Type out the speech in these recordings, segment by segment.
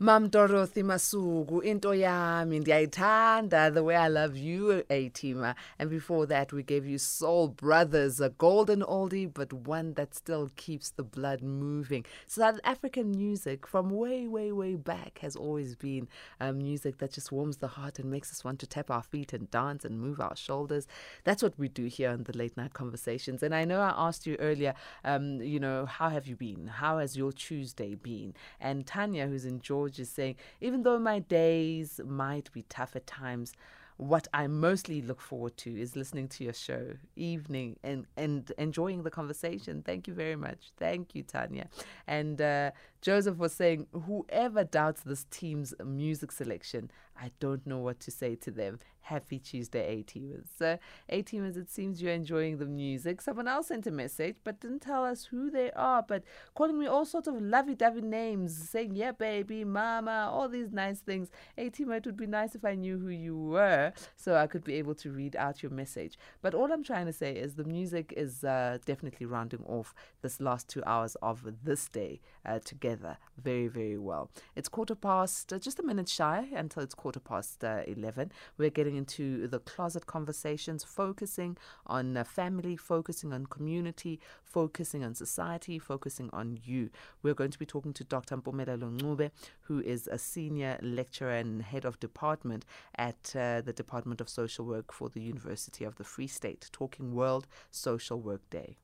Mam Dorothy Masuku, into yami, ndiyayithanda, the way I love you, Atima. And before that, we gave you Soul Brothers, a golden oldie, but one that still keeps the blood moving. South African music from way, way, way back has always been um, music that just warms the heart and makes us want to tap our feet and dance and move our shoulders. That's what we do here on the Late Night Conversations. And I know I asked you earlier, um, you know, how have you been? How has your Tuesday been? And Tanya, who's in Is saying, even though my days might be tough at times, what I mostly look forward to is listening to your show evening and, and enjoying the conversation. Thank you very much. Thank you, Tanya. And uh, Joseph was saying, whoever doubts this team's music selection, I don't know what to say to them. Happy Tuesday, A teamers. So, A teamers, it seems you're enjoying the music. Someone else sent a message, but didn't tell us who they are, but calling me all sorts of lovey dovey names, saying, yeah, baby, mama, all these nice things. A teamer, it would be nice if I knew who you were so I could be able to read out your message. But all I'm trying to say is the music is uh, definitely rounding off this last two hours of this day uh, together very, very well. It's quarter past, uh, just a minute shy until it's quarter past uh, 11. We're getting into the closet conversations, focusing on uh, family, focusing on community, focusing on society, focusing on you. We're going to be talking to Dr. Mpumelelo Ncube, who is a senior lecturer and head of department at uh, the Department of Social Work for the University of the Free State, talking World Social Work Day.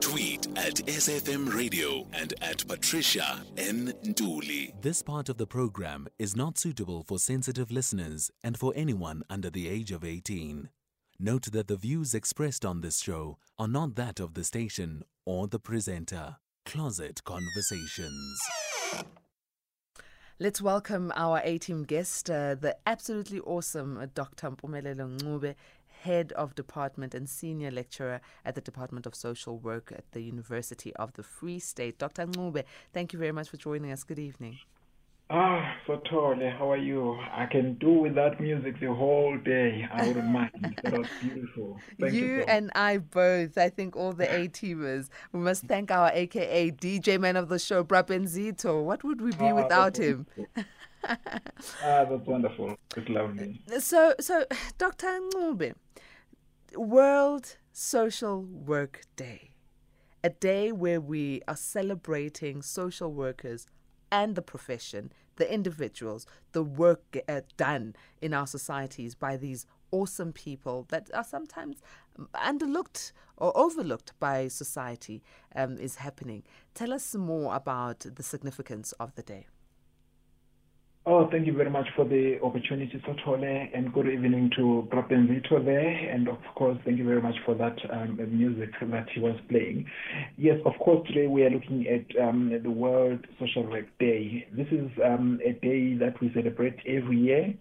Tweet at SFM Radio and at Patricia N. Dooley. This part of the program is not suitable for sensitive listeners and for anyone under the age of 18. Note that the views expressed on this show are not that of the station or the presenter. Closet Conversations. Let's welcome our A team guest, uh, the absolutely awesome uh, Dr. Mpumelelo Ncube, Head of Department and Senior Lecturer at the Department of Social Work at the University of the Free State. Dr. Ncube, thank you very much for joining us. Good evening. Ah, Sotole, how are you? I can do without music the whole day. I wouldn't mind. That was beautiful. Thank you, you so and I both. I think all the A teamers. We must thank our AKA DJ man of the show, Brabenzito. What would we be Ah, without him? ah, that's wonderful. It's lovely. So, so Dr. Ncube, World Social Work Day, a day where we are celebrating social workers and the profession, the individuals, the work uh, done in our societies by these awesome people that are sometimes underlooked or overlooked by society um, is happening. Tell us more about the significance of the day. Oh, thank you very much for the opportunity, Sotole, and good evening to Brabenzito there. And of course, thank you very much for that um, music that he was playing. Yes, of course, today we are looking at um, the World Social Work Day. This is um, a day that we celebrate every year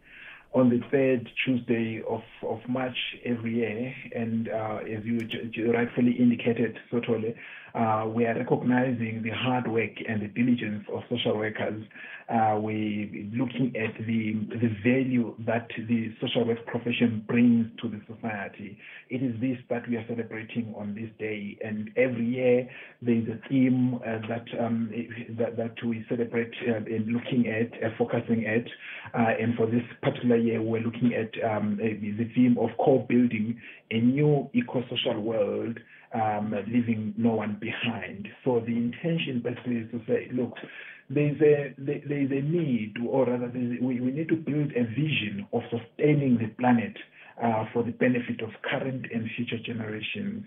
on the third Tuesday of, of March every year. And uh, as you rightfully indicated, Sotole, uh, we are recognizing the hard work and the diligence of social workers. Uh, we looking at the the value that the social work profession brings to the society. It is this that we are celebrating on this day, and every year there is a theme uh, that um, that that we celebrate uh, in looking at, uh, focusing at, uh, and for this particular year we're looking at um, the theme of co-building a new eco-social world um, leaving no one behind. So the intention basically is to say, look, there's a there- there's a need, or rather, we we need to build a vision of sustaining the planet uh, for the benefit of current and future generations.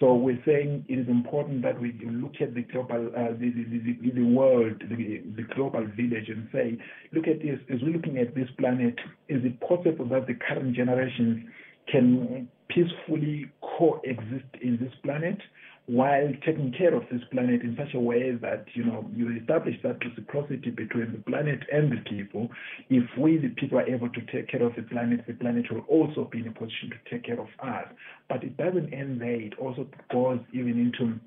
So we're saying it is important that we look at the global, uh, the, the, the, the world, the, the global village, and say, look at this. As we're looking at this planet, is it possible that the current generations can peacefully coexist in this planet while taking care of this planet in such a way that you know you establish that reciprocity between the planet and the people. If we the people are able to take care of the planet the planet will also be in a position to take care of us. But it doesn't end there. It also goes even into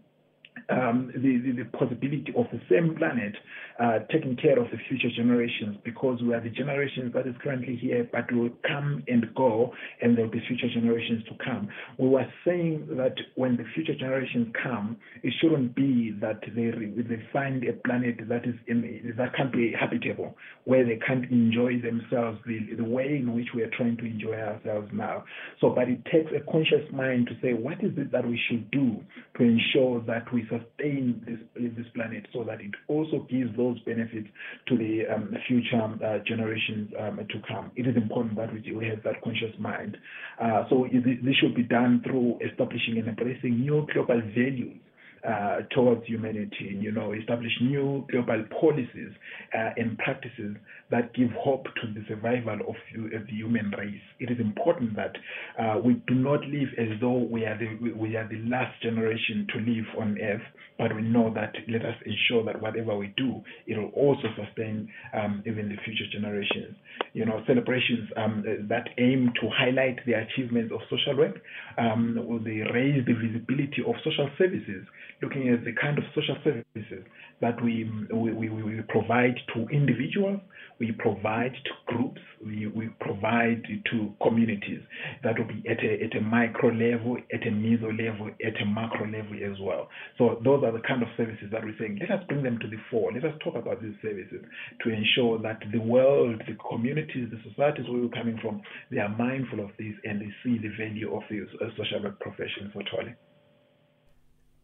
um, the, the, possibility of the same planet uh, taking care of the future generations because we are the generations that is currently here, but will come and go, and there will be future generations to come. We were saying that when the future generations come, it shouldn't be that they they find a planet that is in that can't be habitable, where they can't enjoy themselves the, the way in which we are trying to enjoy ourselves now. So, but it takes a conscious mind to say what is it that we should do to ensure that we sustain this this planet so that it also gives those benefits to the um, future uh, generations um, to come. It is important that we, we have that conscious mind. Uh, so this should be done through establishing and embracing new global values uh, towards humanity, you know, establish new global policies uh, and practices that give hope to the survival of, the human race. It is important that uh, we do not live as though we are the we are the last generation to live on Earth, but we know that let us ensure that whatever we do, it will also sustain um, even the future generations. You know, celebrations um, that aim to highlight the achievements of social work, um, they raise the visibility of social services looking at the kind of social services that we, we, we, we provide to individuals, we provide to groups, we, we provide to communities. That will be at a, at a micro level, at a meso level, at a macro level as well. So those are the kind of services that we're saying, let us bring them to the fore. Let us talk about these services to ensure that the world, the communities, the societies where we're coming from, they are mindful of this and they see the value of the uh, social work profession for Tole.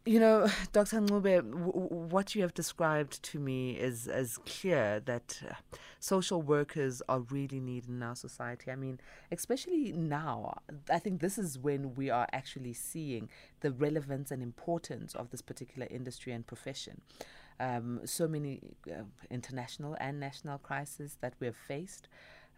You know, Dr. Ncube, what you have described to me is as clear that uh, social workers are really needed in our society. I mean, especially now, I think this is when we are actually seeing the relevance and importance of this particular industry and profession. Um, so many uh, international and national crises that we have faced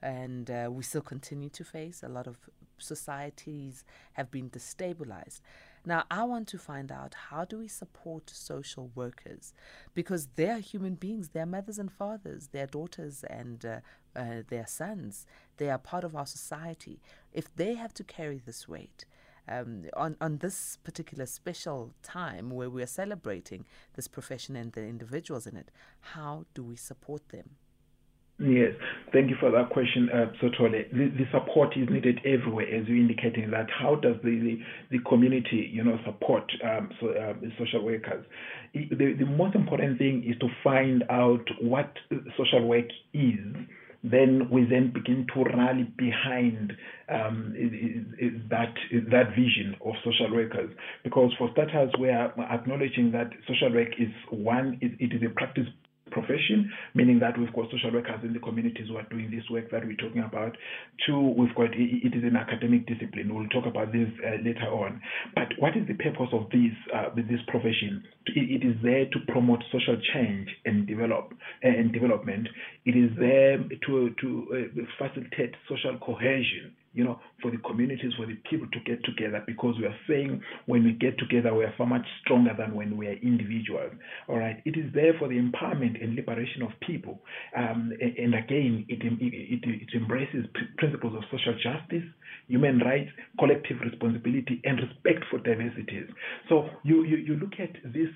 and uh, we still continue to face. A lot of societies have been destabilized. Now, I want to find out how do we support social workers because they are human beings, they are mothers and fathers, they are daughters and uh, uh, their sons. They are part of our society. If they have to carry this weight, um, on, on this particular special time where we are celebrating this profession and the individuals in it, how do we support them? Yes, thank you for that question, uh, Sotole. The, the, support is needed everywhere, as you're indicating that. How does the, the, the community, you know, support um, so, uh, social workers? The, the most important thing is to find out what social work is then we then begin to rally behind um, that that vision of social workers. Because for starters, we are acknowledging that social work is one; it is a practice profession, meaning that we've got social workers in the communities who are doing this work that we're talking about. Two, we've got it is an academic discipline. We'll talk about this uh, later on. But what is the purpose of this uh, this profession? It, is there to promote social change and develop and development. It is there to to uh, facilitate social cohesion you know, for the communities, for the people to get together because we are saying when we get together, we are far much stronger than when we are individuals. All right. It is there for the empowerment and liberation of people. Um, and, again, it, it, it, embraces principles of social justice, human rights, collective responsibility, and respect for diversities. So you, you, you look at this,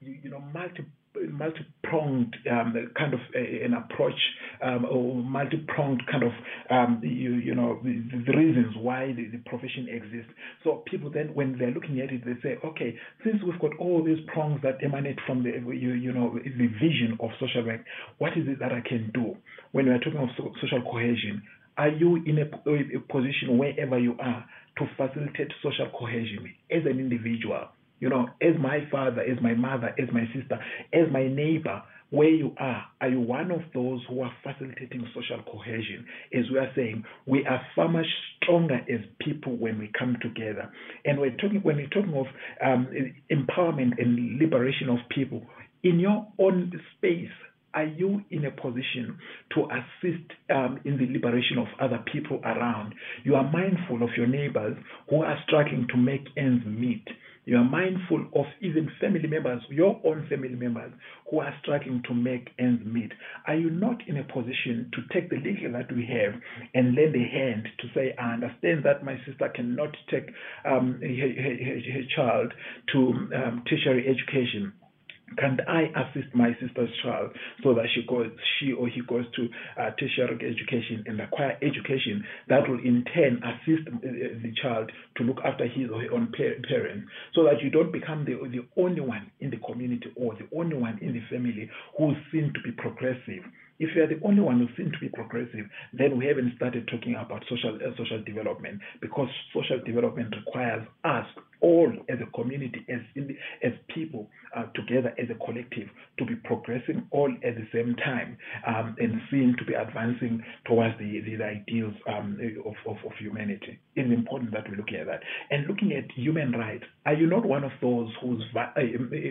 you know, multiple multi-pronged um, kind of a, an approach um, or multi-pronged kind of um, you, you know the, the reasons why the, the, profession exists. So people then when they're looking at it, they say, okay, since we've got all these prongs that emanate from the you, you know the vision of social work, what is it that I can do when we're talking of so, social cohesion? Are you in a, a position wherever you are to facilitate social cohesion as an individual? You know, as my father, as my mother, as my sister, as my neighbor, where you are, are you one of those who are facilitating social cohesion? As we are saying, we are far much stronger as people when we come together. And we're talking when we're talking of um, empowerment and liberation of people in your own space. Are you in a position to assist um, in the liberation of other people around? You are mindful of your neighbors who are struggling to make ends meet You are mindful of even family members, your own family members, who are struggling to make ends meet. Are you not in a position to take the little that we have and lend a hand to say, I understand that my sister cannot take um, her, her, her, child to um, tertiary education? Can I assist my sister's child so that she goes, she or he goes to uh, tertiary education and acquire education that will in turn assist uh, the child to look after his or her own parents, so that you don't become the the only one in the community or the only one in the family who seem to be progressive. If you are the only one who seems to be progressive, then we haven't started talking about social uh, social development because social development requires us all as a community, as as people uh, together as a collective, to be progressing all at the same time um, and seem to be advancing towards the, the ideals um, of, of, of humanity. It's important that we look at that. And looking at human rights, are you not one of those who's uh,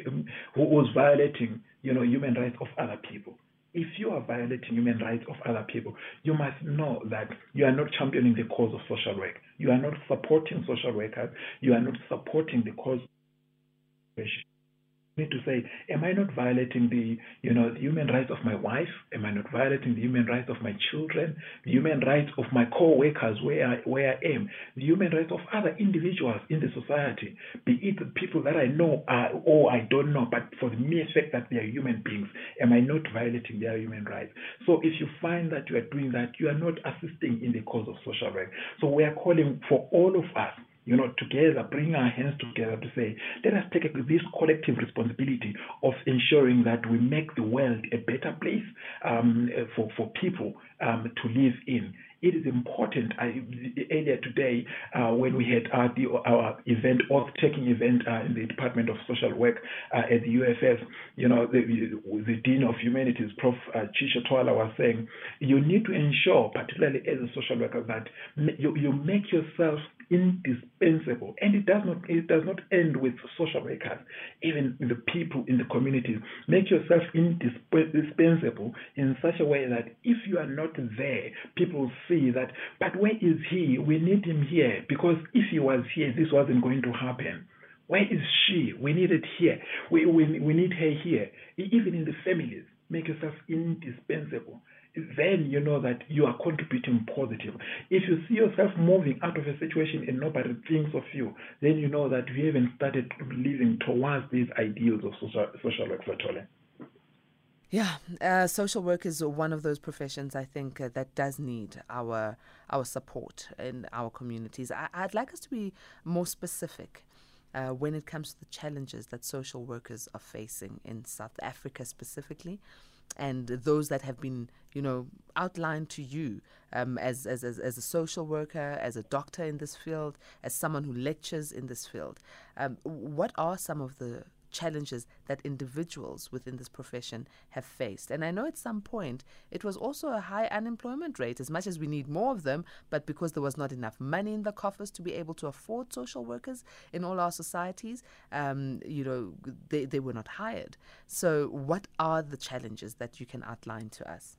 um, who's violating you know human rights of other people? If you are violating human rights of other people, you must know that you are not championing the cause of social work. You are not supporting social workers. You are not supporting the cause need to say, am I not violating the, you know, the human rights of my wife? Am I not violating the human rights of my children? The human rights of my co-workers where I, where I am? The human rights of other individuals in the society, be it the people that I know are, or I don't know, but for the mere fact that they are human beings, am I not violating their human rights? So if you find that you are doing that, you are not assisting in the cause of social work. So we are calling for all of us you know, together, bring our hands together to say, let us take this collective responsibility of ensuring that we make the world a better place um, for, for people um, to live in it is important. I, earlier today, uh, when we had our, the, our event, oath taking event uh, in the Department of Social Work uh, at the UFS, you know, the, the Dean of Humanities, Prof. Uh, Chitja Twala, was saying, you need to ensure, particularly as a social worker, that you, you make yourself indispensable and it does not it does not end with social workers even the people in the communities make yourself indispensable in such a way that if you are not there people see that, but where is he? We need him here because if he was here, this wasn't going to happen. Where is she? We need it here. We, we, we need her here. Even in the families, make yourself indispensable. Then you know that you are contributing positive. If you see yourself moving out of a situation and nobody thinks of you, then you know that you haven't started living towards these ideals of social, social work for yeah, uh, social work is one of those professions I think uh, that does need our our support in our communities. I, would like us to be more specific uh, when it comes to the challenges that social workers are facing in South Africa specifically, and those that have been, you know, outlined to you um, as, as, as, as, a social worker, as a doctor in this field, as someone who lectures in this field. Um, what are some of the challenges that individuals within this profession have faced. And I know at some point it was also a high unemployment rate, as much as we need more of them, but because there was not enough money in the coffers to be able to afford social workers in all our societies, um, you know, they, they were not hired. So, what are the challenges that you can outline to us?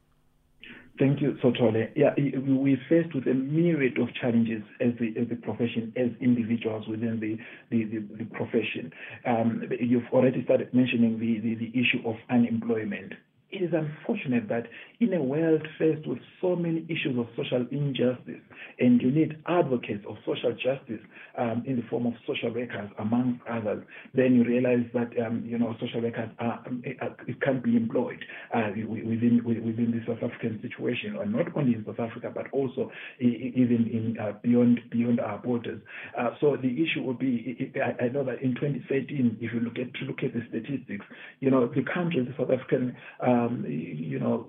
Thank you, Sotole. Yeah, we're faced with a myriad of challenges as the, as the profession, as individuals within the, the, the, the profession. Um, you've already started mentioning the, the, the issue of unemployment it is unfortunate that in a world faced with so many issues of social injustice, and you need advocates of social justice um, in the form of social workers, among others, then you realize that um, you know social workers are, um, can't be employed uh, within within the South African situation, or not only in South Africa but also even in uh, beyond beyond our borders. Uh, so the issue would be, I, know that in 2013, if you look at look at the statistics, you know the country, the South African uh, um, you know,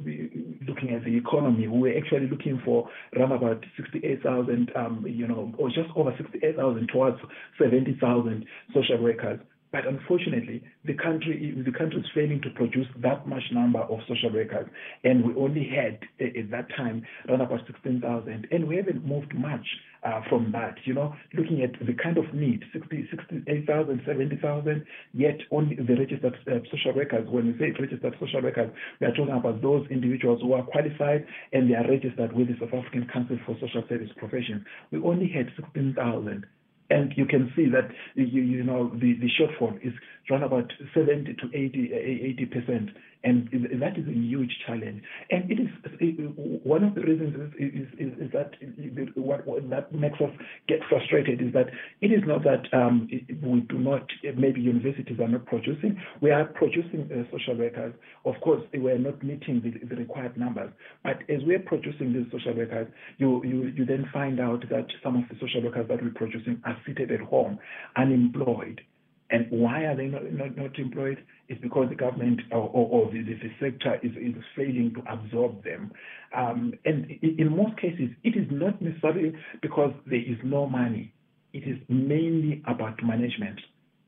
looking at the economy, we were actually looking for around about 68,000, um, you know, or just over 68,000 towards 70,000 social workers. But unfortunately, the country the country is failing to produce that much number of social workers, and we only had at that time around about 16,000, and we haven't moved much uh, from that. You know, looking at the kind of need, 60, 68,000, 70,000, yet only the registered uh, social workers. When we say registered social workers, we are talking about those individuals who are qualified and they are registered with the South African Council for Social Service Professions. We only had 16,000 and you can see that you, know the, shortfall is around about 70 to 80 80 percent and that is a huge challenge. And it is one of the reasons is, is, is, is that what, what, that makes us get frustrated is that it is not that um, we do not, maybe universities are not producing. We are producing uh, social workers. Of course, we are not meeting the, the, required numbers. But as we are producing these social workers, you, you, you then find out that some of the social workers that we're producing are seated at home, unemployed. And why are they not, not, not employed? It's because the government or, or, or the, the, sector is, is failing to absorb them. Um, and in most cases, it is not necessarily because there is no money. It is mainly about management.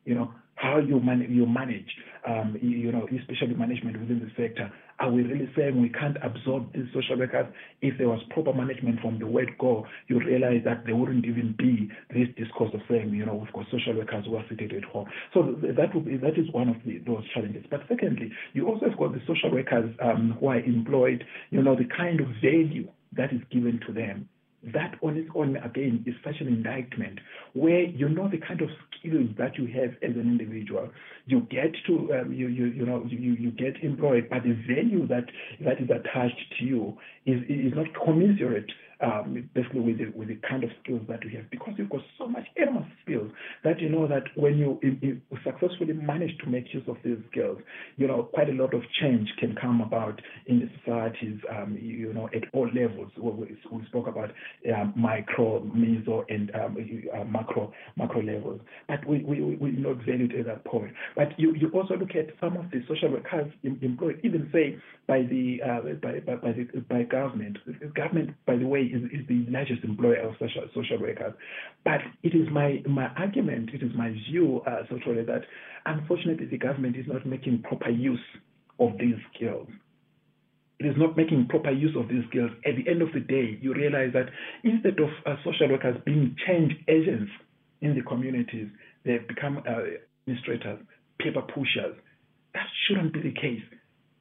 You know, how you, man- you manage, um, you know, especially management within the sector. Are we really saying we can't absorb these social workers? If there was proper management from the word go, you realize that there wouldn't even be this discourse of saying, you know, we've got social workers who are seated at home. So that would be, that is one of the, those challenges. But secondly, you also have got the social workers um, who are employed, you know, the kind of value that is given to them that on its own again is such an indictment where you know the kind of skills that you have as an individual. You get to um, you, you you know you, you get employed but the value that that is attached to you is is not commensurate um, basically with the, with the kind of skills that we have because you've got so much enormous skills that you know that when you, you successfully manage to make use of these skills, you know, quite a lot of change can come about in the societies, um, you know, at all levels. We, we spoke about um, micro, meso, and um, uh, macro macro levels, but we, we, we not valued at that point. But you, you also look at some of the social workers employed, even say by the uh, by, by, by, the by government. The government, by the way, is, is the largest employer of social, social workers. But it is my, my argument, it is my view, uh, socially, that unfortunately the government is not making proper use of these skills. It is not making proper use of these skills. At the end of the day, you realize that instead of uh, social workers being change agents in the communities, they have become uh, administrators, paper pushers. That shouldn't be the case.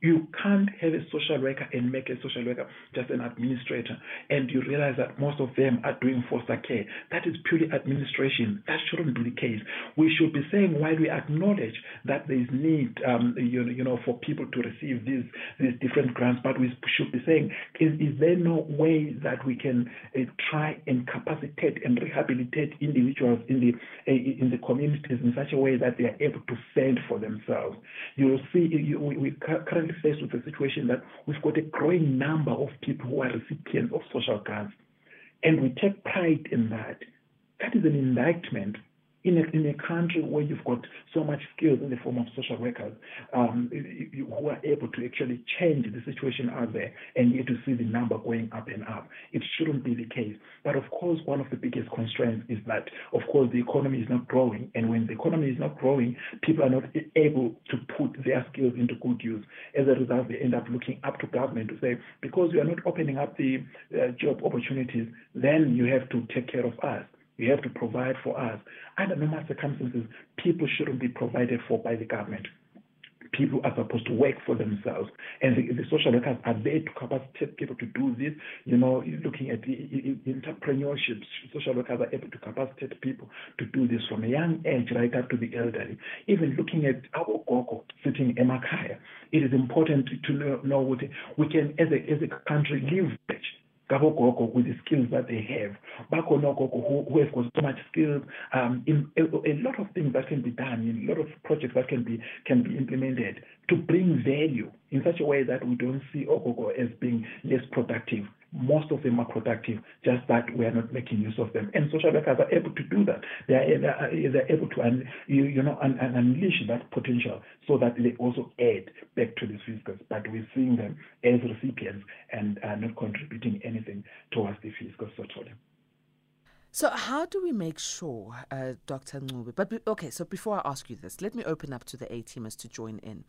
You can't have a social worker and make a social worker just an administrator. And you realize that most of them are doing foster care. That is purely administration. That shouldn't be the case. We should be saying, while we acknowledge that there is need, um, you, you know, for people to receive these these different grants, but we should be saying, is, is there no way that we can uh, try and capacitate and rehabilitate individuals in the uh, in the communities in such a way that they are able to fend for themselves? You will see, you, we, we currently currently faced with a situation that we've got a growing number of people who are recipients of social grants, and we take pride in that. That is an indictment in a, in a country where you've got so much skills in the form of social workers um, who are able to actually change the situation out there and yet to see the number going up and up. It shouldn't be the case. But of course, one of the biggest constraints is that, of course, the economy is not growing. And when the economy is not growing, people are not able to put their skills into good use. As a result, they end up looking up to government to say, because you are not opening up the uh, job opportunities, then you have to take care of us. You have to provide for us. Under normal circumstances, people shouldn't be provided for by the government. People are supposed to work for themselves, and the, the social workers are there to capacitate people to do this. You know, looking at the entrepreneurship, social workers are able to capacitate people to do this from a young age right up to the elderly. Even looking at our gogo sitting in Makaya, it is important to know, know what we can, as a, as a country, leverage ngabogogo with the skills that they have. Bakhona ogogo who, who have got so much skills. Um, in a, a, lot of things that can be done in a lot of projects that can be can be implemented to bring value in such a way that we don't see ogogo as being less productive most of them are productive, just that we are not making use of them. And social workers are able to do that. They are, they're able to un, you, you know un, un, unleash that potential so that they also add back to the fiscus. But we're seeing them as recipients and are not contributing anything towards the fiscus totally. So, how do we make sure, uh, Dr. Ncube? But okay, so before I ask you this, let me open up to the A teamers to join in.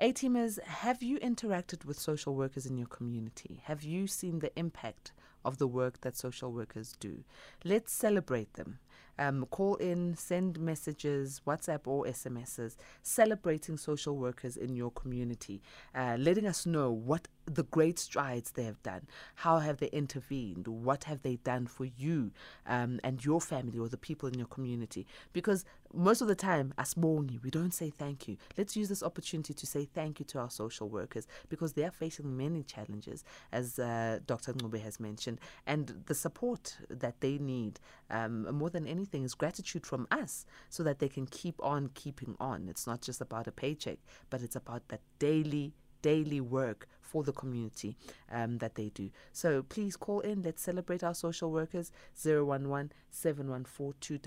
A teamers, have you interacted with social workers in your community? Have you seen the impact of the work that social workers do? Let's celebrate them. Um, call in, send messages, WhatsApp or SMSs, celebrating social workers in your community, uh, letting us know what the great strides they have done. How have they intervened? What have they done for you um, and your family or the people in your community? Because most of the time, as Mongi, we don't say thank you. Let's use this opportunity to say thank you to our social workers because they are facing many challenges, as uh, Dr. Ncube has mentioned, and the support that they need um, more than anything is gratitude from us so that they can keep on keeping on. It's not just about a paycheck, but it's about that daily daily work for the community um, that they do. So please call in. Let's celebrate our social workers 011 714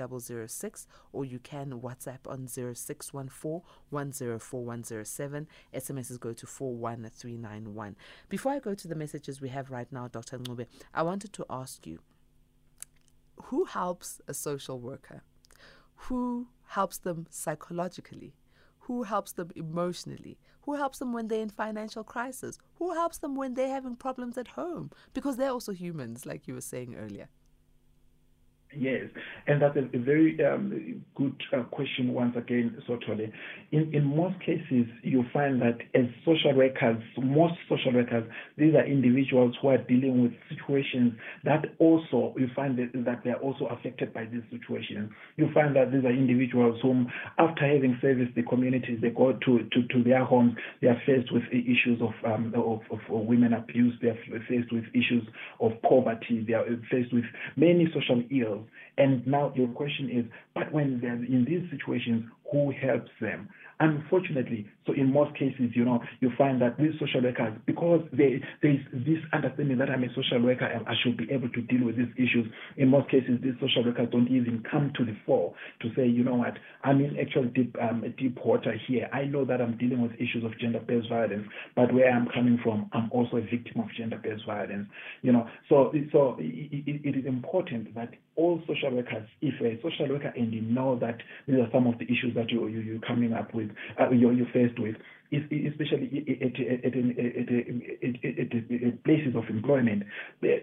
or you can WhatsApp on 0614 104107. SMSs go to 41391. Before I go to the messages we have right now, Dr. Ncube, I wanted to ask you who helps a social worker? Who helps them psychologically? Who helps them emotionally? Who helps them when they're in financial crisis? Who helps them when they're having problems at home? Because they're also humans, like you were saying earlier. Yes, and that's a, very um, good uh, question once again, Sotole. In, in most cases, you find that as social workers, most social workers, these are individuals who are dealing with situations that also, you find that, that they are also affected by these situations. You find that these are individuals whom, after having serviced the communities, they go to, to, to their homes, they are faced with issues of, um, of, of women abuse, they are faced with issues of poverty, they are faced with many social ills of and now your question is, but when they're in these situations, who helps them? Unfortunately, so in most cases, you know, you find that these social workers, because they, there is this understanding that I'm a social worker and I should be able to deal with these issues, in most cases, these social workers don't even come to the fore to say, you know what, I'm in actual deep, um, deep water here. I know that I'm dealing with issues of gender-based violence, but where I'm coming from, I'm also a victim of gender-based violence. You know, so so it, it is important that all social workers, if a social worker and you know that these are some of the issues that you, you you're coming up with, uh, you're, you're faced with, especially at, places of employment,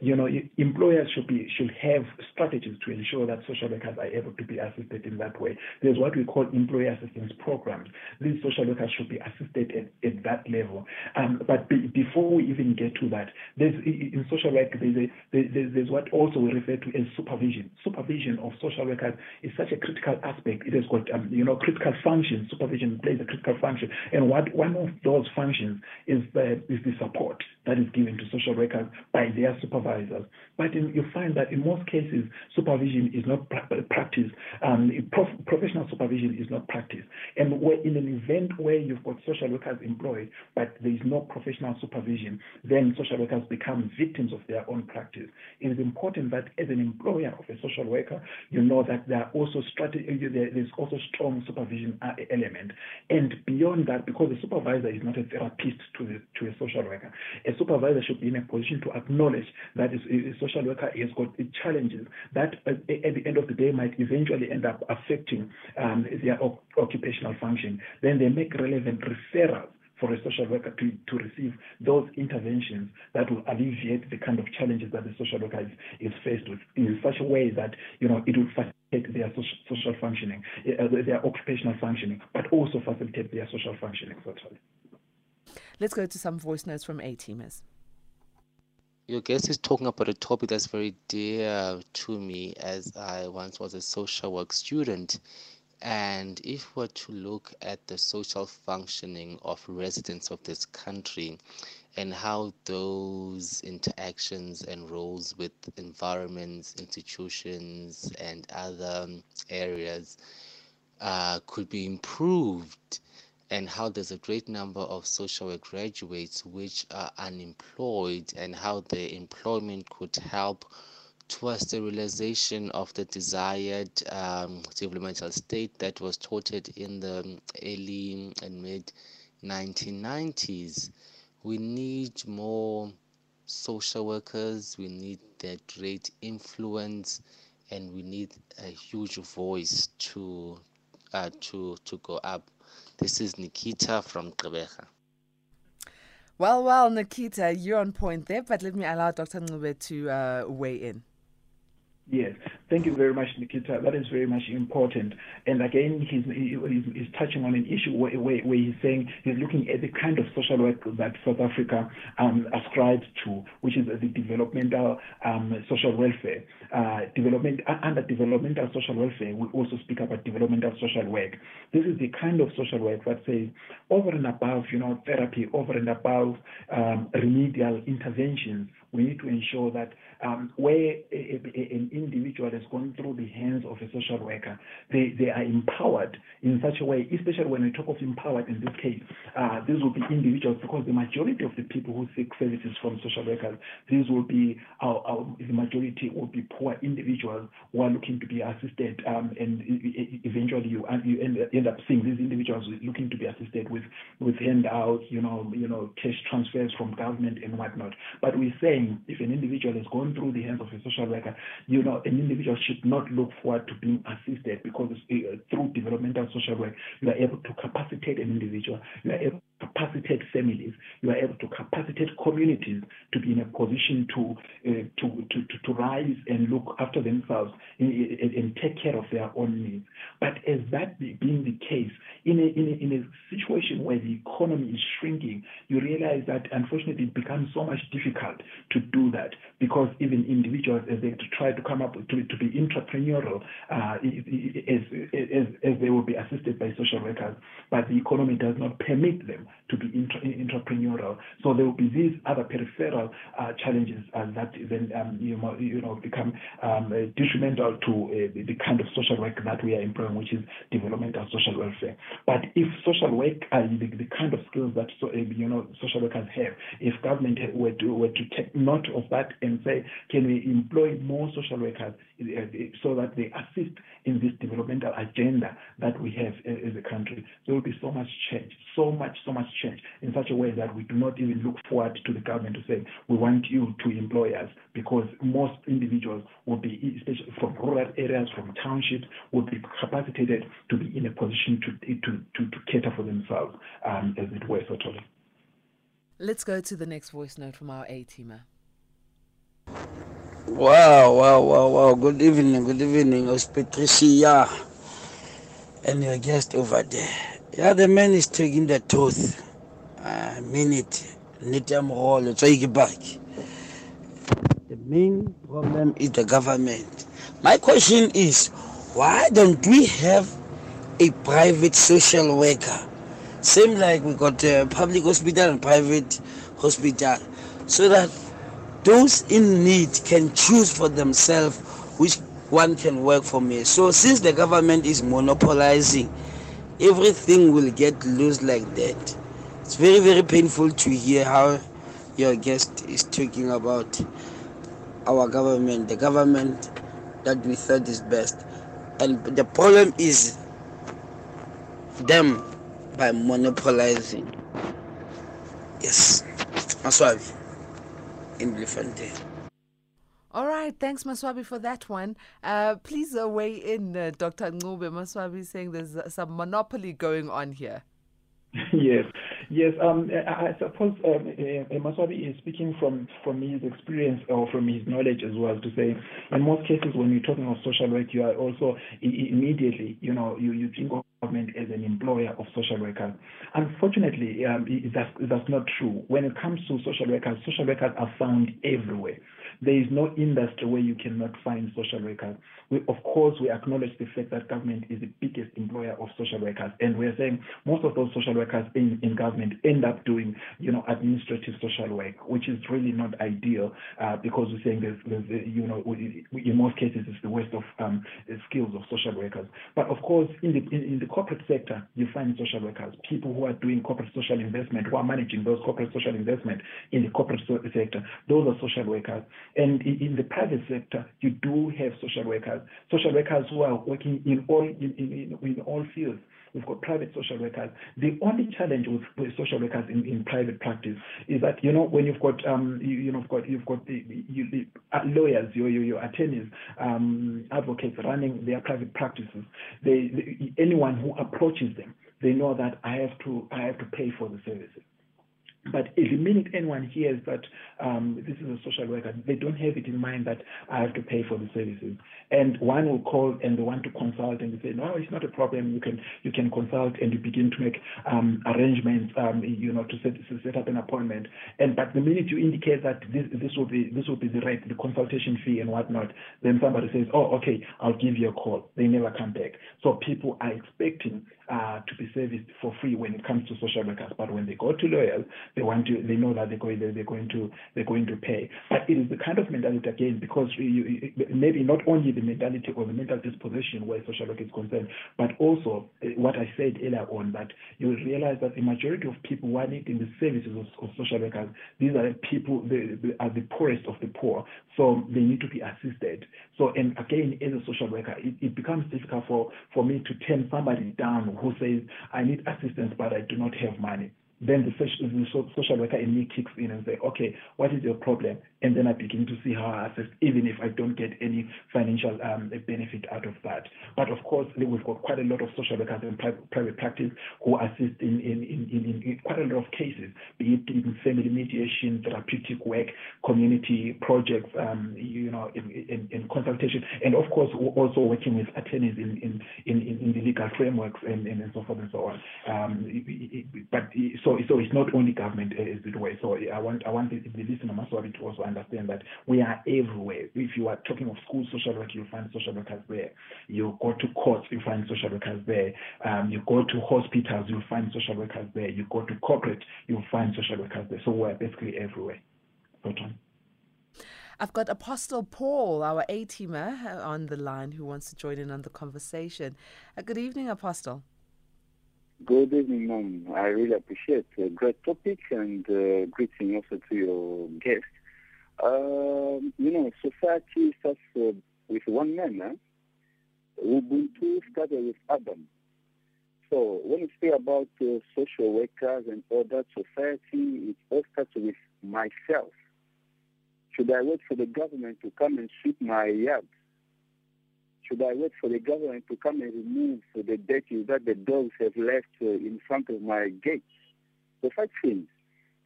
you know, employers should be should have strategies to ensure that social workers are able to be assisted in that way. There's what we call employee assistance programs. These social workers should be assisted at, at that level. Um, but be, before we even get to that, there's in social work there's, a, there's, there's what also we refer to as supervision. Supervision of social workers is such a critical aspect. It has got um, you know critical function. Supervision plays a critical function, and what one of those functions is the, is the support that is given to social workers by their supervisors. But in, you find that in most cases, supervision is not pra- practiced. Um, prof- professional supervision is not practiced. And in an event where you've got social workers employed, but there is no professional supervision, then social workers become victims of their own practice. It is important that as an employer of a social worker, you know that there are also strategy, there's also strong supervision uh, element. And beyond that, because the supervisor is not a therapist to, the, to a social worker. A supervisor should be in a position to acknowledge that a social worker has got challenges that uh, at the end of the day might eventually end up affecting um, their occupational function. Then they make relevant referrals for a social worker to, to receive those interventions that will alleviate the kind of challenges that the social worker is, is faced with in such a way that you know it will facilitate their social, functioning, uh, their occupational functioning, but also facilitate their social functioning. Totally. Let's go to some voice notes from A teamers. Your guest is talking about a topic that's very dear to me as I once was a social work student. And if we're to look at the social functioning of residents of this country and how those interactions and roles with environments, institutions, and other areas uh, could be improved, and how there's a great number of social work graduates which are unemployed and how their employment could help towards the realization of the desired um, developmental state that was touted in the early and mid 1990s. We need more social workers, we need their great influence, and we need a huge voice to uh, to to go up. This is Nikita from Gqeberha. Well, well, Nikita, you're on point there, but let me allow Dr. Ncube to uh, weigh in. Yes, thank you very much, Nikita. That is very much important. And again, he's, he's, he's touching on an issue where, where, where, he's saying he's looking at the kind of social work that South Africa um, ascribes to, which is the developmental um, social welfare. Uh, development uh, under developmental social welfare, we also speak about developmental social work. This is the kind of social work that says over and above, you know, therapy, over and above um, remedial interventions, we need to ensure that um, where a, a, an individual has gone through the hands of a social worker, they, they are empowered in such a way, especially when we talk of empowered in this case, uh, these will be individuals because the majority of the people who seek services from social workers, these will be, our, our, the majority will be poor individuals who are looking to be assisted um, and eventually you, you end, end up seeing these individuals looking to be assisted with, with handouts, you know, you know, cash transfers from government and whatnot. But we're saying if an individual has gone through the hands of a social worker, you know, an individual should not look forward to being assisted because uh, through developmental social work, you are able to capacitate an individual, you are able capacitate families, you are able to capacitate communities to be in a position to uh, to, to, to, to rise and look after themselves and, and, take care of their own needs. But as that being the case, in a, in a, in a situation where the economy is shrinking, you realize that unfortunately it becomes so much difficult to do that because even individuals, as they try to come up to, to be entrepreneurial, uh, as, as, as they will be assisted by social workers, but the economy does not permit them to be entrepreneurial. So there will be these other peripheral uh, challenges uh, that then um, you, know, you know become um, detrimental to uh, the kind of social work that we are employing, which is developmental social welfare. But if social work, uh, the, the kind of skills that so, uh, you know social workers have, if government were to were to take note of that and say, can we employ more social workers uh, so that they assist in this developmental agenda that we have as a country, there will be so much change, so much, so much change in such a way that we do not even look forward to the government to say, we want you to employ us because most individuals will be, especially from rural areas, from townships, will be capacitated to be in a position to, to, to, to cater for themselves, um, as it were, totally. Let's go to the next voice note from our A teamer. Wow, wow, wow, wow. Good evening, good evening. It's Patricia and your guest over there. Yeah, the man is taking the tooth. Uh, mean it. The main problem is the government. My question is why don't we have a private social worker? Same like we got a public hospital and private hospital, so that those in need can choose for themselves which one can work for me. So since the government is monopolizing, everything will get loose like that. It's very, very painful to hear how your guest is talking about our government, the government that we thought is best. And the problem is them by monopolizing. Yes. Maswabi in Bloemfontein. All right, thanks Maswabi for that one. Uh, please uh, weigh in, uh, Dr. Ncube. Maswabi saying there's uh, some monopoly going on here. yes, yes. Um, I suppose um, uh, Maswabi is speaking from from his experience or from his knowledge as well. To say, in most cases, when you're talking of social work, you are also immediately, you know, you you think of government as an employer of social workers. Unfortunately, um, that's, that's not true. When it comes to social workers, social workers are found everywhere. There is no industry where you cannot find social workers. We, of course, we acknowledge the fact that government is the biggest employer of social workers, and we're saying most of those social workers in, in government end up doing, you know, administrative social work, which is really not ideal uh, because we're saying there's, there's you know, in most cases it's the waste of um, skills of social workers. But of course, in the in, in the corporate sector, you find social workers, people who are doing corporate social investment, who are managing those corporate social investment in the corporate sector. Those are social workers. And in the private sector, you do have social workers, social workers who are working in all in, in, in all fields. We've got private social workers. The only challenge with, with social workers in, in private practice is that you know when you've got um you, you know you've got you've got the, you, the uh, lawyers, your, your your attorneys, um, advocates running their private practices. They, they anyone who approaches them, they know that I have to I have to pay for the services. But the minute anyone hears that um, this is a social worker, they don't have it in mind that I have to pay for the services. And one will call and they want to consult and they say, no, it's not a problem. You can you can consult and you begin to make um, arrangements, um, you know, to set, to set up an appointment. And but the minute you indicate that this this will be this will be the rate, the consultation fee and whatnot, then somebody says, oh, okay, I'll give you a call. They never come back. So people are expecting uh, to be serviced for free when it comes to social workers. But when they go to lawyers, they want to, they know that they're going, they're going to, they're going to pay. But it is the kind of mentality again, because you, maybe not only the mentality or the mental disposition where social work is concerned, but also uh, what I said earlier on that you will realize that the majority of people who are needing the services of, of social workers, these are the people, they are the poorest of the poor. So they need to be assisted. So, and again, as a social worker, it, it becomes difficult for, for me to turn somebody down who says, I need assistance, but I do not have money then the social worker in me kicks in and say, okay, what is your problem? And then I begin to see how I assist, even if I don't get any financial um, benefit out of that. But of course, we've got quite a lot of social workers in private practice who assist in, in, in, in, in quite a lot of cases, be it in family mediation, therapeutic work, community projects, um, you know, in, in, in, consultation, and of course, also working with attorneys in, in, in, in the legal frameworks and, and, and so forth and so on. Um, but so so so it's not only government uh, is the way. So I want I want the, the listener Maswabi to also understand that we are everywhere. If you are talking of school social work, you'll find social workers there. You go to courts, you find social workers there. Um, you go to hospitals, you'll find social workers there. You go to corporate, you'll find social workers there. So we're basically everywhere. Bottom. I've got Apostle Paul, our A teamer, uh, on the line who wants to join in on the conversation. Uh, good evening, Apostle. Good evening. I really appreciate a great topic and uh, greeting also to your guest. Um, you know, society starts uh, with one man. Eh? Ubuntu started with Adam. So when you speak about uh, social workers and all that society, it all starts with myself. Should I wait for the government to come and sweep my yard? Should I wait for the government to come and remove the dirty that the dogs have left uh, in front of my gates? The such things.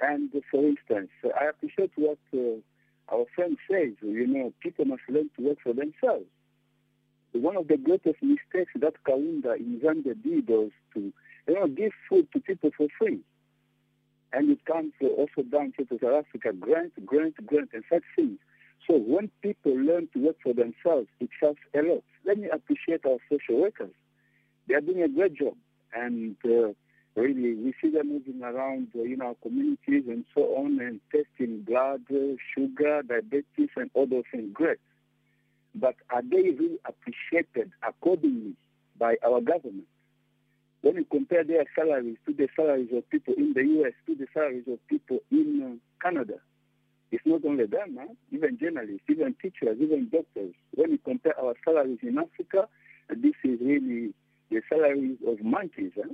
And for instance, I appreciate what uh, our friend says, you know, people must learn to work for themselves. One of the greatest mistakes that Kaunda in Zambia did was to, you know, give food to people for free. And it comes also down to South Africa, grant, grant, grant, and such things. So when people learn to work for themselves, it helps a lot. Let me appreciate our social workers. They are doing a great job. And uh, really, we see them moving around uh, in our communities and so on and testing blood, uh, sugar, diabetes, and all those things. Great. But are they really appreciated accordingly by our government? When you compare their salaries to the salaries of people in the U.S., to the salaries of people in uh, Canada, it's not only them, huh? even journalists, even teachers, even doctors. When you compare our salaries in Africa, this is really the salaries of monkeys. Huh?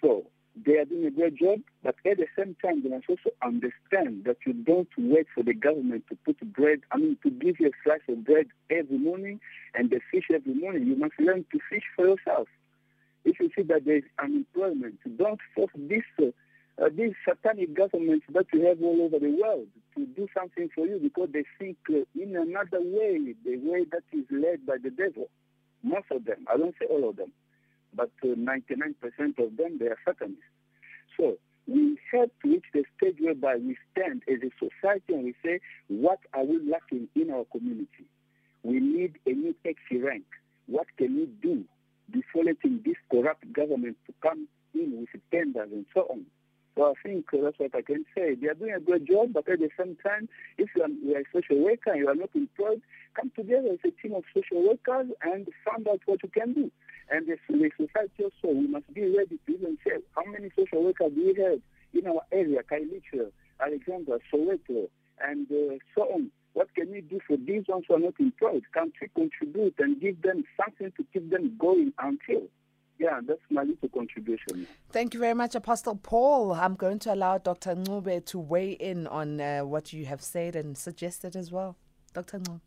So they are doing a great job, but at the same time, they must also understand that you don't wait for the government to put bread, I mean, to give you a slice of bread every morning and the fish every morning. You must learn to fish for yourself. If you see that there is unemployment, don't force this uh, uh, these satanic governments that you have all over the world to do something for you because they think uh, in another way, the way that is led by the devil. Most of them, I don't say all of them, but uh, 99% of them, they are Satanists. So we have to reach the stage whereby we stand as a society and we say, what are we lacking in our community? We need a new taxi rank. What can we do before letting this corrupt government to come in with tenders and so on? So I think that's what I can say. They are doing a good job, but at the same time, if you are, you are a social worker and you are not employed, come together as a team of social workers and find out what you can do. And the, the society also, we must be ready to even say, how many social workers do we have in our area, Khayelitsha, Alexandra, Soweto, and uh, so on. What can we do for these ones who are not employed? Can we contribute and give them something to keep them going until yeah, that's my little contribution. Thank you very much, Apostle Paul. I'm going to allow Dr. Ncube to weigh in on uh, what you have said and suggested as well. Dr. Ncube.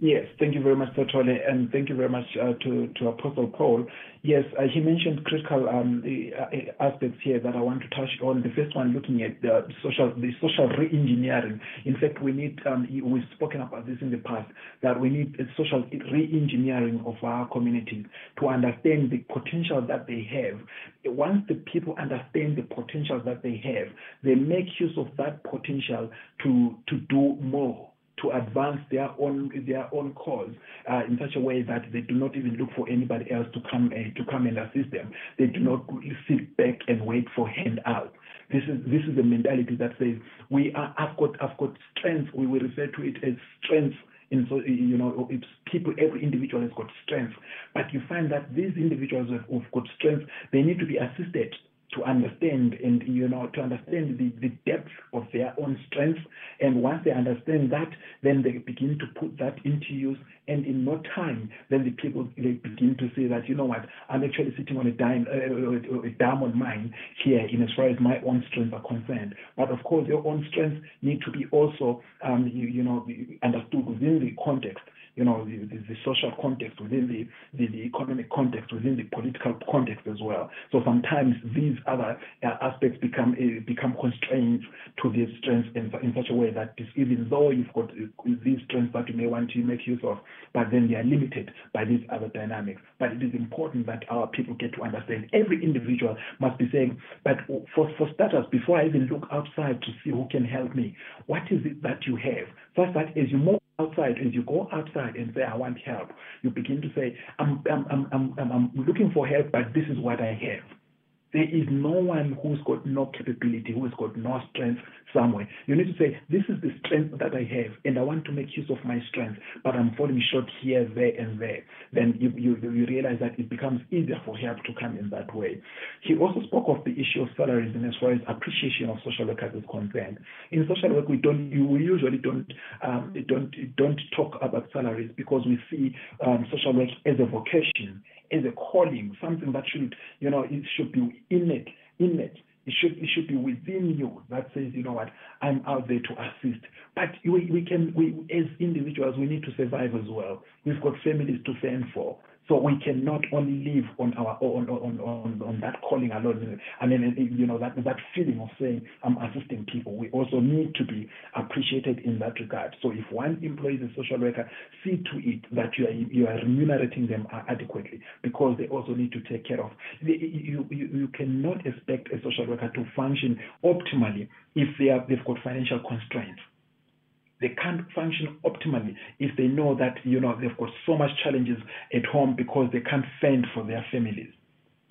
Yes, thank you very much, Tole, and thank you very much uh, to, to Apostle Paul. Yes, uh, he mentioned critical um, uh, aspects here that I want to touch on. The first one, looking at the social, the social re-engineering. In fact, we need, um, we've spoken about this in the past, that we need a social re-engineering of our communities to understand the potential that they have. Once the people understand the potential that they have, they make use of that potential to to do more to advance their own their own cause uh, in such a way that they do not even look for anybody else to come uh, to come and assist them. They do not sit back and wait for handout. This is this is the mentality that says we are I've got I've got strength. We will refer to it as strength in so you know it's people every individual has got strength but you find that these individuals who've got strength they need to be assisted to understand and you know to understand the, the depth of their own strength. And once they understand that then they begin to put that into use. And in no time then the people they begin to say that you know what? I'm actually sitting on a, dime, uh, a diamond mine here in as far as my own strengths are concerned. But of course your own strengths need to be also um, you, you know understood within the context you know, the, the, the social context, within the, the, the, economic context, within the political context as well. So sometimes these other uh, aspects become uh, become constraints to these strengths in, in such a way that even though you've got uh, these strengths that you may want to make use of, but then they are limited by these other dynamics. But it is important that our people get to understand. Every individual must be saying, but for, for starters, before I even look outside to see who can help me, what is it that you have? Such that as you move outside, as you go outside and say, I want help, you begin to say, I'm, I'm, I'm, I'm, I'm looking for help, but this is what I have. There is no one who's got no capability, who has got no strength somewhere. You need to say, This is the strength that I have, and I want to make use of my strength, but I'm falling short here, there, and there. Then you, you, you realize that it becomes easier for help to come in that way. He also spoke of the issue of salaries and as far as appreciation of social workers is concerned. In social work, we don't, we usually don't, um, don't, don't talk about salaries because we see um, social work as a vocation as a calling, something that should, you know, it should be innate, innate. It should, it should be within you that says, you know what, I'm out there to assist. But we, we can, we, as individuals, we need to survive as well. We've got families to fend for. So we cannot only live on our on on on, on that calling alone. I mean, you know that that feeling of saying I'm assisting people. We also need to be appreciated in that regard. So if one employs a social worker, see to it that you are you are remunerating them uh, adequately because they also need to take care of. You you, you cannot expect a social worker to function optimally if they are they've got financial constraints they can't function optimally if they know that you know they've got so much challenges at home because they can't fend for their families.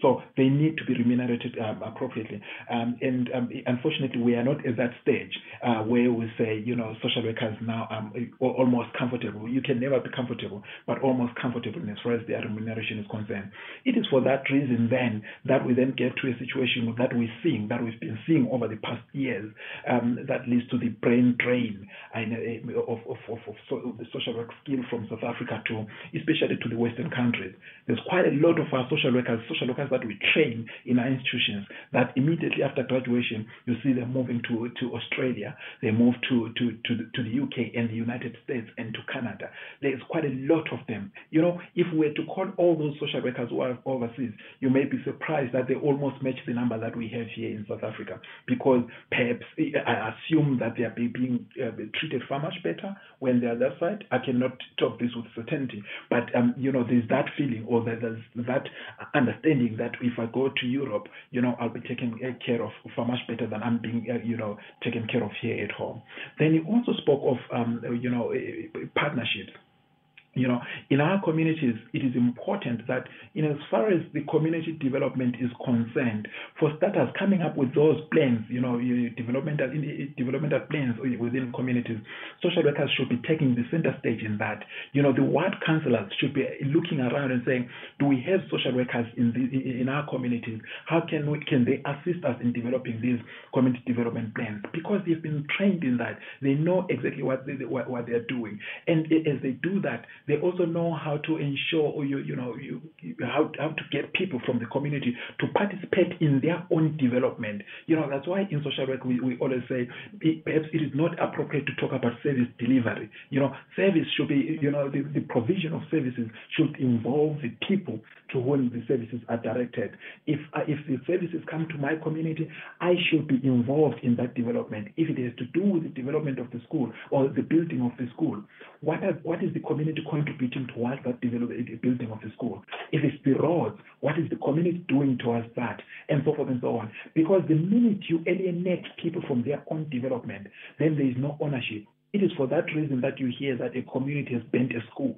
So they need to be remunerated um, appropriately. Um, and um, unfortunately, we are not at that stage uh, where we say, you know, social workers now are almost comfortable. You can never be comfortable, but almost comfortable as far as their remuneration is concerned. It is for that reason then that we then get to a situation that we're seeing, that we've been seeing over the past years, um, that leads to the brain drain uh, of, of, of, of so the social work skill from South Africa to, especially to the Western countries. There's quite a lot of our social workers, social workers that we train in our institutions that immediately after graduation, you see them moving to, to Australia, they move to, to, to, the, to the UK and the United States and to Canada. There's quite a lot of them. You know, if we were to call all those social workers who are overseas, you may be surprised that they almost match the number that we have here in South Africa because perhaps I assume that they are being uh, treated far much better when they're that side. I cannot talk this with certainty, but um, you know, there's that feeling or there's that understanding that if I go to Europe, you know, I'll be taken care of far much better than I'm being, uh, you know, taken care of here at home. Then he also spoke of, um, you know, partnerships you know, in our communities, it is important that, in as far as the community development is concerned, for starters, coming up with those plans, you know, developmental developmental plans within communities, social workers should be taking the center stage in that. You know, the ward councillors should be looking around and saying, do we have social workers in the, in our communities? How can we can they assist us in developing these community development plans? Because they've been trained in that, they know exactly what they what, what they're doing, and as they do that They also know how to ensure, you, you know, you, how, how to get people from the community to participate in their own development. You know, that's why in social work we, we always say perhaps it is not appropriate to talk about service delivery. You know, service should be, you know, the, the provision of services should involve the people to whom the services are directed. If uh, if the services come to my community, I should be involved in that development. If it has to do with the development of the school or the building of the school, what are, what is the community contributing towards that building of the school? If it's the roads, what is the community doing towards that, and so forth and so on. Because the minute you alienate people from their own development, then there is no ownership. It is for that reason that you hear that a community has bent a school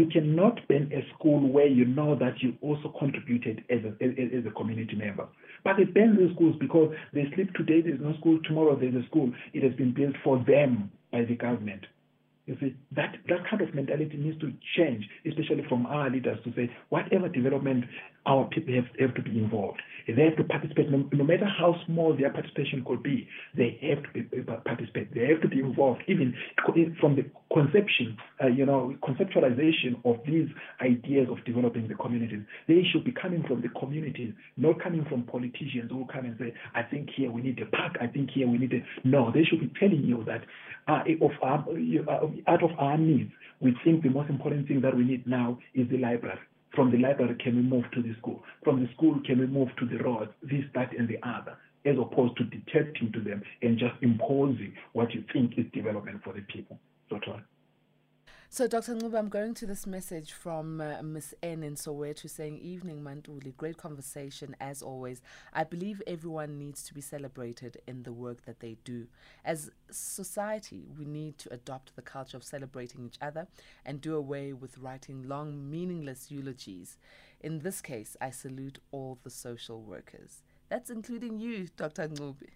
you cannot ban a school where you know that you also contributed as a, as, a community member. But they ban the schools because they sleep today, there's no school, tomorrow there's a school. It has been built for them by the government. You see, that, that kind of mentality needs to change, especially from our leaders to say, whatever development, our people have, have to be involved. They have to participate, no, no, matter how small their participation could be, they have to be, participate. They have to be involved, even from the conception, uh, you know, conceptualization of these ideas of developing the communities. They should be coming from the communities, not coming from politicians who come and say, I think here we need a park, I think here we need a. No, they should be telling you that uh, of our, uh, out of our needs, we think the most important thing that we need now is the library. From the library, can we move to the school? From the school, can we move to the road? This, that, and the other, as opposed to dictating to them and just imposing what you think is development for the people. Dr. So, Dr. Ncube, I'm going to this message from uh, Miss N in Soweto saying, Evening, Mantuli. Great conversation as always. I believe everyone needs to be celebrated in the work that they do. As society, we need to adopt the culture of celebrating each other and do away with writing long, meaningless eulogies. In this case, I salute all the social workers. That's including you, Dr. Ncube.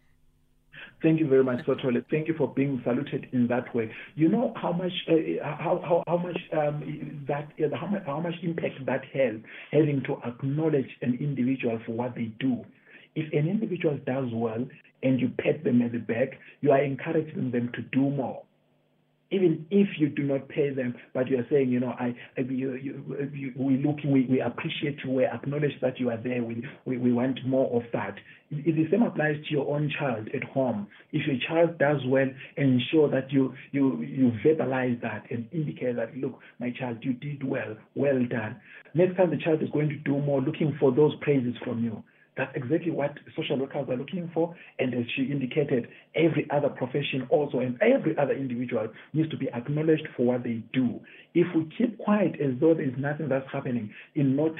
Thank you very much, Sotole. Thank you for being saluted in that way. You know how much uh, how, how how much um, that how much how much impact that has having to acknowledge an individual for what they do. If an individual does well and you pat them at the back, you are encouraging them to do more even if you do not pay them, but you are saying, you know, I, you, you, you, we looking, we, we appreciate you, we acknowledge that you are there, we, we, we want more of that. It, the same applies to your own child at home. If your child does well, ensure that you, you, you verbalize that and indicate that, look, my child, you did well, well done. Next time the child is going to do more, looking for those praises from you. That's exactly what social workers are looking for. And as she indicated, every other profession also and every other individual needs to be acknowledged for what they do. If we keep quiet as though there is nothing that's happening in not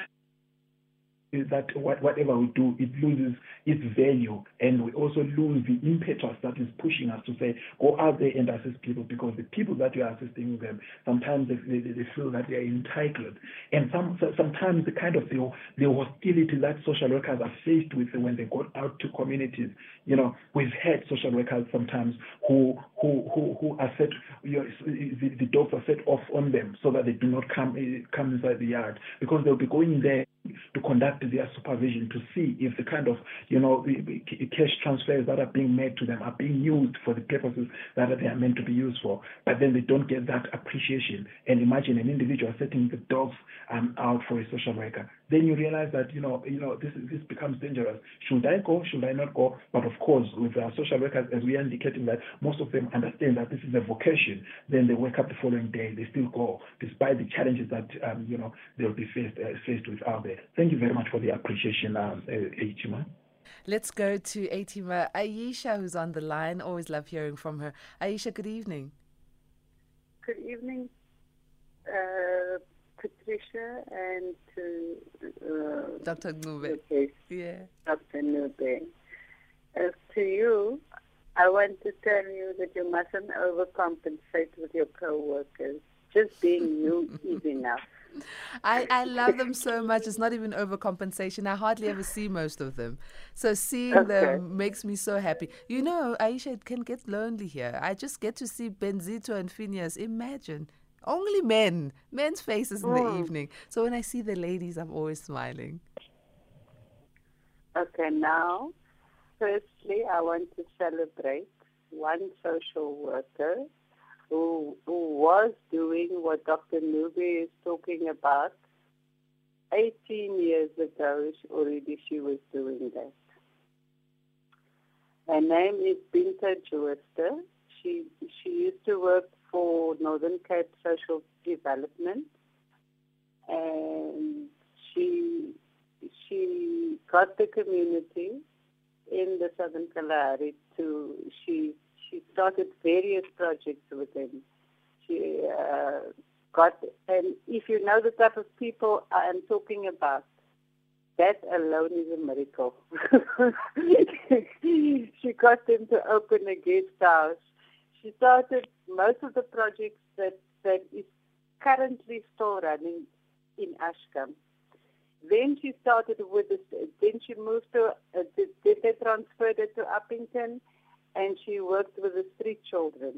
that whatever we do, it loses its value, and we also lose the impetus that is pushing us to say, go out there and assist people, because the people that you are assisting them, sometimes they, they, they feel that they are entitled, and some sometimes the kind of the, the hostility that social workers are faced with when they go out to communities. You know, we've had social workers sometimes who who who, who are set, you know, the, the dogs are set off on them so that they do not come come inside the yard because they'll be going there to conduct their supervision to see if the kind of you know the cash transfers that are being made to them are being used for the purposes that they are meant to be used for. But then they don't get that appreciation. And imagine an individual setting the dogs um, out for a social worker. Then you realize that you know you know this this becomes dangerous. Should I go? Should I not go? But of course, with our social workers, as we are indicating that most of them understand that this is a vocation. Then they wake up the following day, they still go, despite the challenges that um, you know they'll be faced uh, faced with out there. Thank you very much for the appreciation, um, Aitima. Let's go to Aitima. Aisha, who's on the line. Always love hearing from her. Aisha, good evening. Good evening, uh, Patricia, and to uh, Dr. Ncube. Yeah. Dr. Ncube. As to you, I want to tell you that you mustn't overcompensate with your co-workers. Just being you is enough. I, I love them so much. It's not even overcompensation. I hardly ever see most of them. So seeing okay. them makes me so happy. You know, Aisha, it can get lonely here. I just get to see Benzito and Phineas. Imagine. Only men, men's faces in the hmm. evening. So when I see the ladies, I'm always smiling. Okay, now, firstly, I want to celebrate one social worker who, who was doing what Dr. Ncube is talking about. 18 years ago, already she was doing that. Her name is Binta Jooste. She, she used to work for Northern Cape Social Development and she she got the community in the Southern Kalahari to she she started various projects with them. She uh, got and if you know the type of people I am talking about, that alone is a miracle. she got them to open a guest house. She started most of the projects that that is currently still running in Askham. Then she started with the, then she moved to, uh, then they transferred it to Upington and she worked with the street children.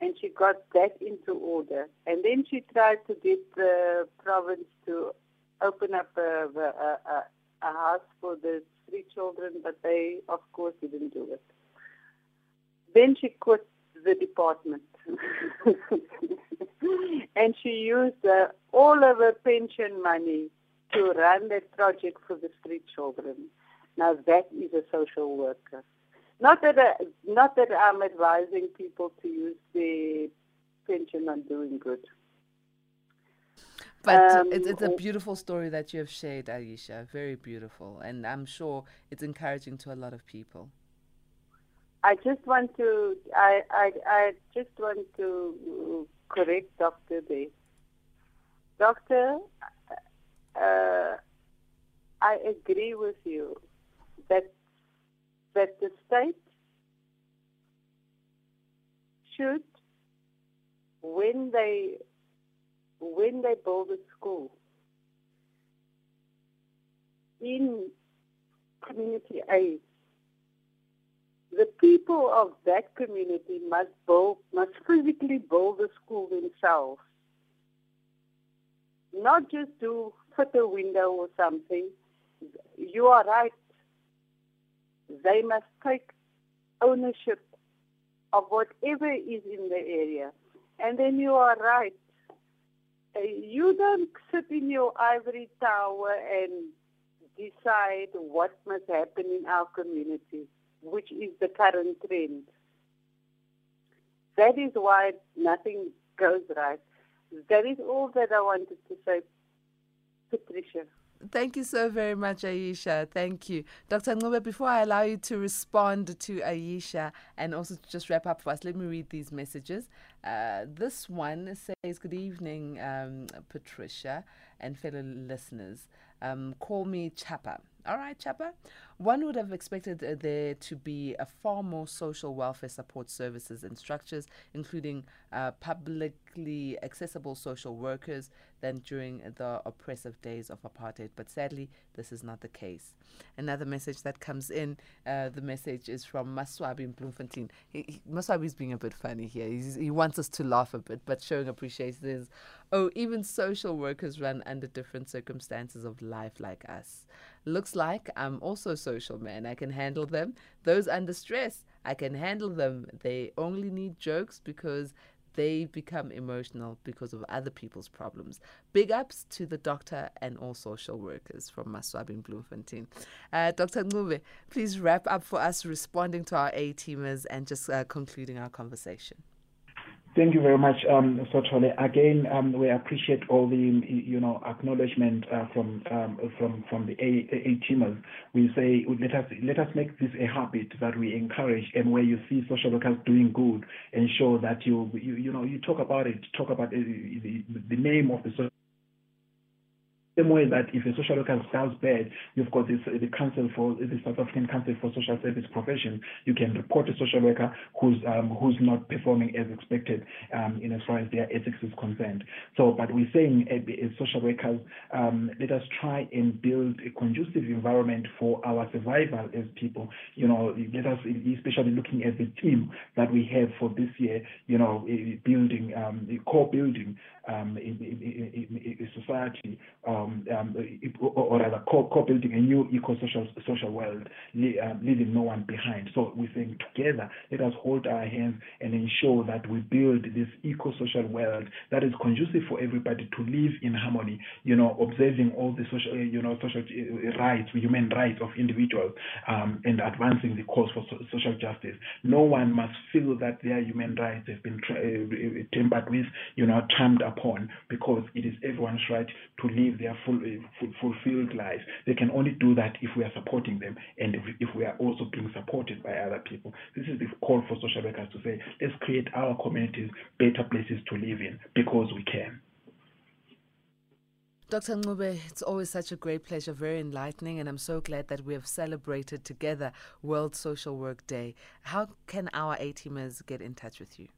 And she got that into order. And then she tried to get the province to open up a, a, a, a house for the street children, but they, of course, didn't do it. Then she quit the department. and she used uh, all of her pension money to run that project for the street children. Now that is a social worker. Not that I, not that I'm advising people to use their pension on doing good. But um, it's, it's a beautiful story that you have shared, Aisha. Very beautiful, and I'm sure it's encouraging to a lot of people. I just want to I I, I just want to correct Doctor there. Doctor, uh, I agree with you that that the state should, when they when they build a school in community aid, the people of that community must build, must physically build the school themselves. Not just do fit a window or something. You are right. They must take ownership of whatever is in the area. And then you are right. Uh, you don't sit in your ivory tower and decide what must happen in our community which is the current trend. That is why nothing goes right. That is all that I wanted to say, Patricia. Thank you so very much, Aisha. Thank you. Dr. Ncube, before I allow you to respond to Aisha and also to just wrap up for us, let me read these messages. Uh, this one says, Good evening, um, Patricia and fellow listeners. Um, call me Chapa. All right, Chapa. One would have expected uh, there to be a far more social welfare support services and structures, including uh, publicly accessible social workers, than during the oppressive days of apartheid. But sadly, this is not the case. Another message that comes in, uh, the message is from Maswabi in Bloemfontein. He, he, Maswabi is being a bit funny here. He's, he wants us to laugh a bit, but showing appreciation is, oh, even social workers run under different circumstances of life like us. Looks like I'm also a social man. I can handle them. Those under stress, I can handle them. They only need jokes because they become emotional because of other people's problems. Big ups to the doctor and all social workers from Maswab in Bloemfontein. Uh, Dr. Ncube, please wrap up for us responding to our A teamers and just uh, concluding our conversation. Thank you very much, um, Sotole. Again, um, we appreciate all the you know acknowledgement uh, from um, from from the A, A teamers. We say let us let us make this a habit that we encourage, and where you see social workers doing good, ensure that you you, you know you talk about it, talk about the, the, the name of the social same way that if a social worker does bad, you've got this, the council for the South African Council for Social Service Profession. You can report a social worker who's um, who's not performing as expected um, in as far as their ethics is concerned. So, but we're saying as social workers, um, let us try and build a conducive environment for our survival as people. You know, let us, especially looking at the team that we have for this year. You know, building um, core building um, in, in, in, in, society. Um, or rather co-building a new eco-social social world, uh, leaving no one behind. So we're saying together, let us hold our hands and ensure that we build this eco-social world that is conducive for everybody to live in harmony, you know, observing all the social, you know, social uh, rights, human rights of individuals, um, and advancing the cause for so- social justice. No one must feel that their human rights have been tra- uh, tampered with, you know, trampled upon, because it is everyone's right to live their full, uh, fulfilled lives. They can only do that if we are supporting them and if, we are also being supported by other people. This is the call for social workers to say, let's create our communities better places to live in because we can. Dr. Ncube, it's always such a great pleasure, very enlightening, and I'm so glad that we have celebrated together World Social Work Day. How can our A teamers get in touch with you?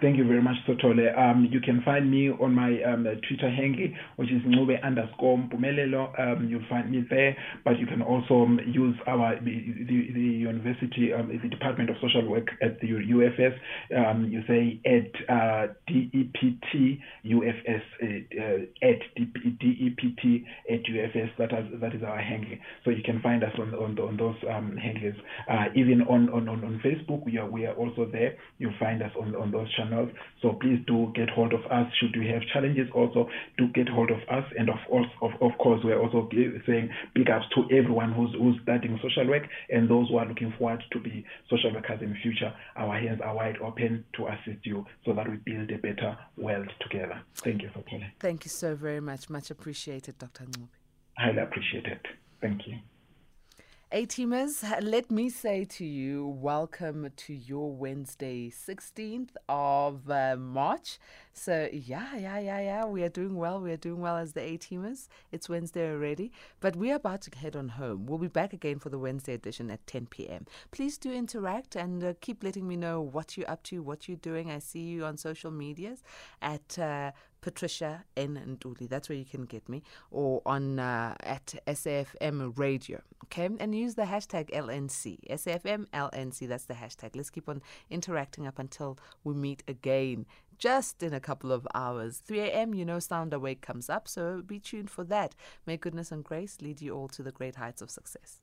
Thank you very much, Sotole. Um, you can find me on my um, Twitter handle, which is Ncube underscore Mpumelelo. Um, you'll find me there, but you can also um, use our the, the, the university, um, the Department of Social Work at the UFS. Um, you say at uh, DEPT UFS uh, uh, at DEPT at UFS. That is that is our handle. So you can find us on on, on those um, handles. Uh, even on, on on Facebook, we are we are also there. You'll find us on on those channels. So please do get hold of us. Should you have challenges, also do get hold of us. And of course, of, of course, we're also saying big ups to everyone who's who's starting social work and those who are looking forward to be social workers in the future. Our hands are wide open to assist you so that we build a better world together. Thank you for calling. Thank you so very much. Much appreciated, Dr. Ncube. Highly appreciated. Thank you. A teamers, let me say to you, welcome to your Wednesday, 16th of uh, March. So, yeah, yeah, yeah, yeah, we are doing well. We are doing well as the A teamers. It's Wednesday already, but we are about to head on home. We'll be back again for the Wednesday edition at 10 p.m. Please do interact and uh, keep letting me know what you're up to, what you're doing. I see you on social medias at uh, Patricia N. Ntuli. That's where you can get me, or on uh, at SAFM Radio. Okay, and use the hashtag LNC SAFM LNC. That's the hashtag. Let's keep on interacting up until we meet again. Just in a couple of hours. 3 a.m., you know, Sound Awake comes up, so be tuned for that. May goodness and grace lead you all to the great heights of success.